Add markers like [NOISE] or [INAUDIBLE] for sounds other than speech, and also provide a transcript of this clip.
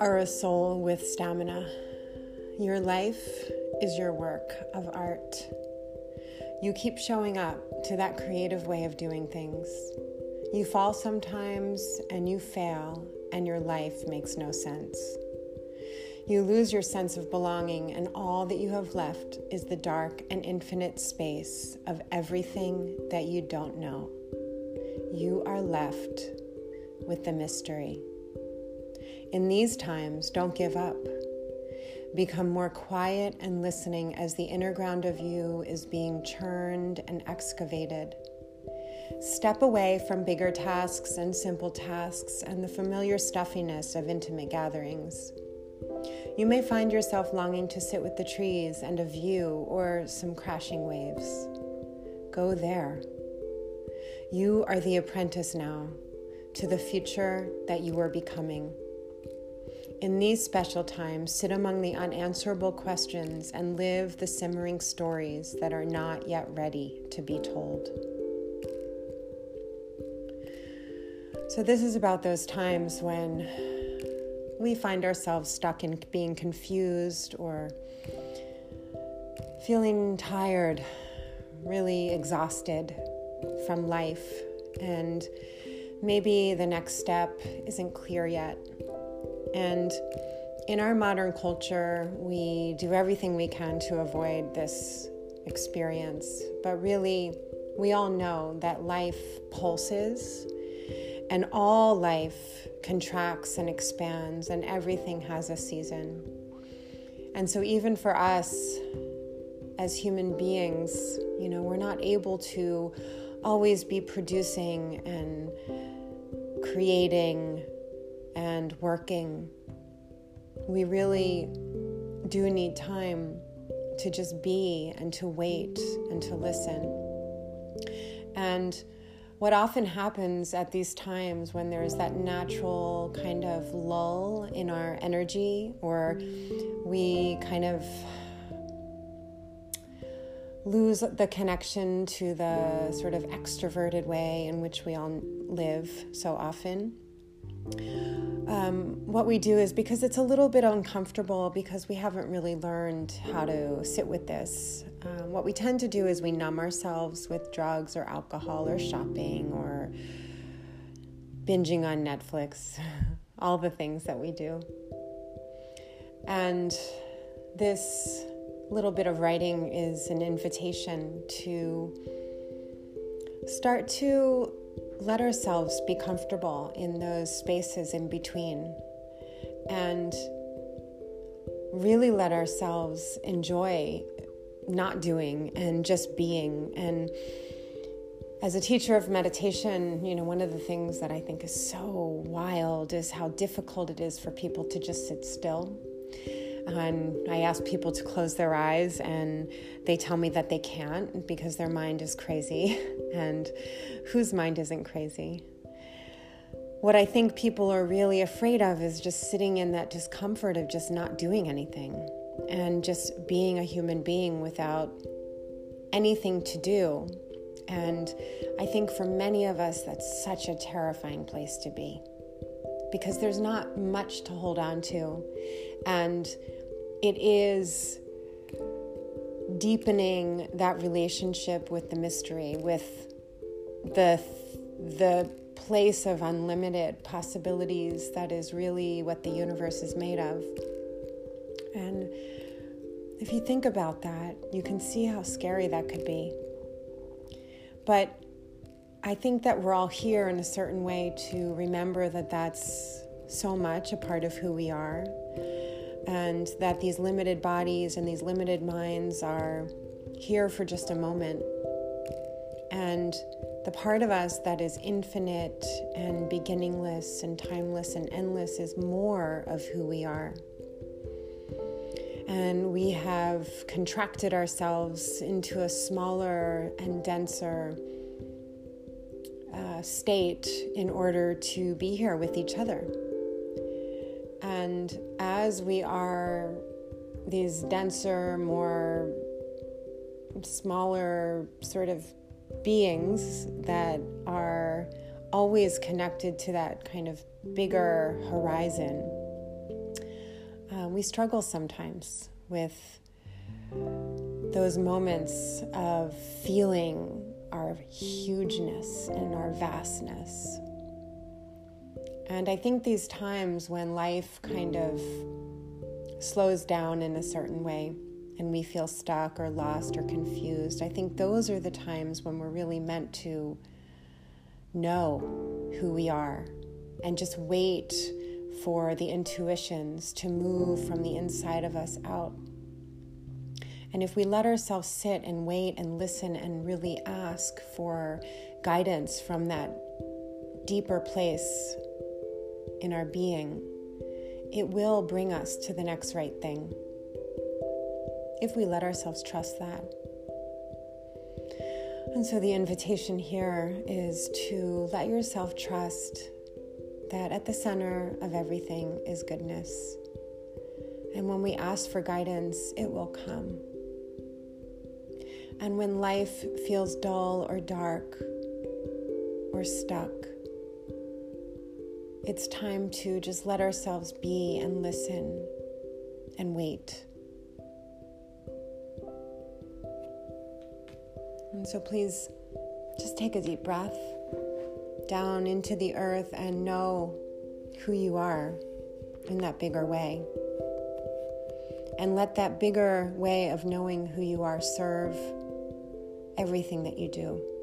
Are a soul with stamina. Your life is your work of art. You keep showing up to that creative way of doing things. You fall sometimes and you fail, and your life makes no sense. You lose your sense of belonging, and all that you have left is the dark and infinite space of everything that you don't know. You are left with the mystery. In these times, don't give up. Become more quiet and listening as the inner ground of you is being churned and excavated. Step away from bigger tasks and simple tasks and the familiar stuffiness of intimate gatherings. You may find yourself longing to sit with the trees and a view or some crashing waves. Go there. You are the apprentice now to the future that you are becoming. In these special times, sit among the unanswerable questions and live the simmering stories that are not yet ready to be told. So, this is about those times when we find ourselves stuck in being confused or feeling tired, really exhausted from life, and maybe the next step isn't clear yet. And in our modern culture, we do everything we can to avoid this experience. But really, we all know that life pulses and all life contracts and expands, and everything has a season. And so, even for us as human beings, you know, we're not able to always be producing and creating and working, we really do need time to just be and to wait and to listen. And what often happens at these times when there's that natural kind of lull in our energy, or we kind of lose the connection to the sort of extroverted way in which we all live so often um, what we do is because it's a little bit uncomfortable because we haven't really learned how to sit with this. Um, what we tend to do is we numb ourselves with drugs or alcohol or shopping or binging on Netflix, [LAUGHS] all the things that we do. And this little bit of writing is an invitation to start to let ourselves be comfortable in those spaces in between and really let ourselves enjoy not doing and just being. And as a teacher of meditation, you know, one of the things that I think is so wild is how difficult it is for people to just sit still and I ask people to close their eyes, and they tell me that they can't because their mind is crazy. [LAUGHS] And whose mind isn't crazy? What I think people are really afraid of is just sitting in that discomfort of just not doing anything and just being a human being without anything to do. And I think for many of us, that's such a terrifying place to be because there's not much to hold on to. And it is deepening that relationship with the mystery, with the the place of unlimited possibilities that is really what the universe is made of. And if you think about that, you can see how scary that could be. But I think that we're all here in a certain way to remember that that's so much a part of who we are, and that these limited bodies and these limited minds are here for just a moment. And the part of us that is infinite and beginningless and timeless and endless is more of who we are. And we have contracted ourselves into a smaller and denser uh, state in order to be here with each other. And as we are these denser, more smaller sort of beings that are always connected to that kind of bigger horizon, uh, we struggle sometimes with those moments of feeling our hugeness and our vastness. And I think these times when life kind of slows down in a certain way and we feel stuck or lost or confused, I think those are the times when we're really meant to know who we are and just wait for the intuitions to move from the inside of us out. And if we let ourselves sit and wait and listen and really ask for guidance from that deeper place in our being, it will bring us to the next right thing. If we let ourselves trust that. And so the invitation here is to let yourself trust that at the center of everything is goodness. And when we ask for guidance, it will come. And when life feels dull or dark or stuck, it's time to just let ourselves be and listen and wait. And so please just take a deep breath down into the earth and know who you are in that bigger way. And let that bigger way of knowing who you are serve everything that you do.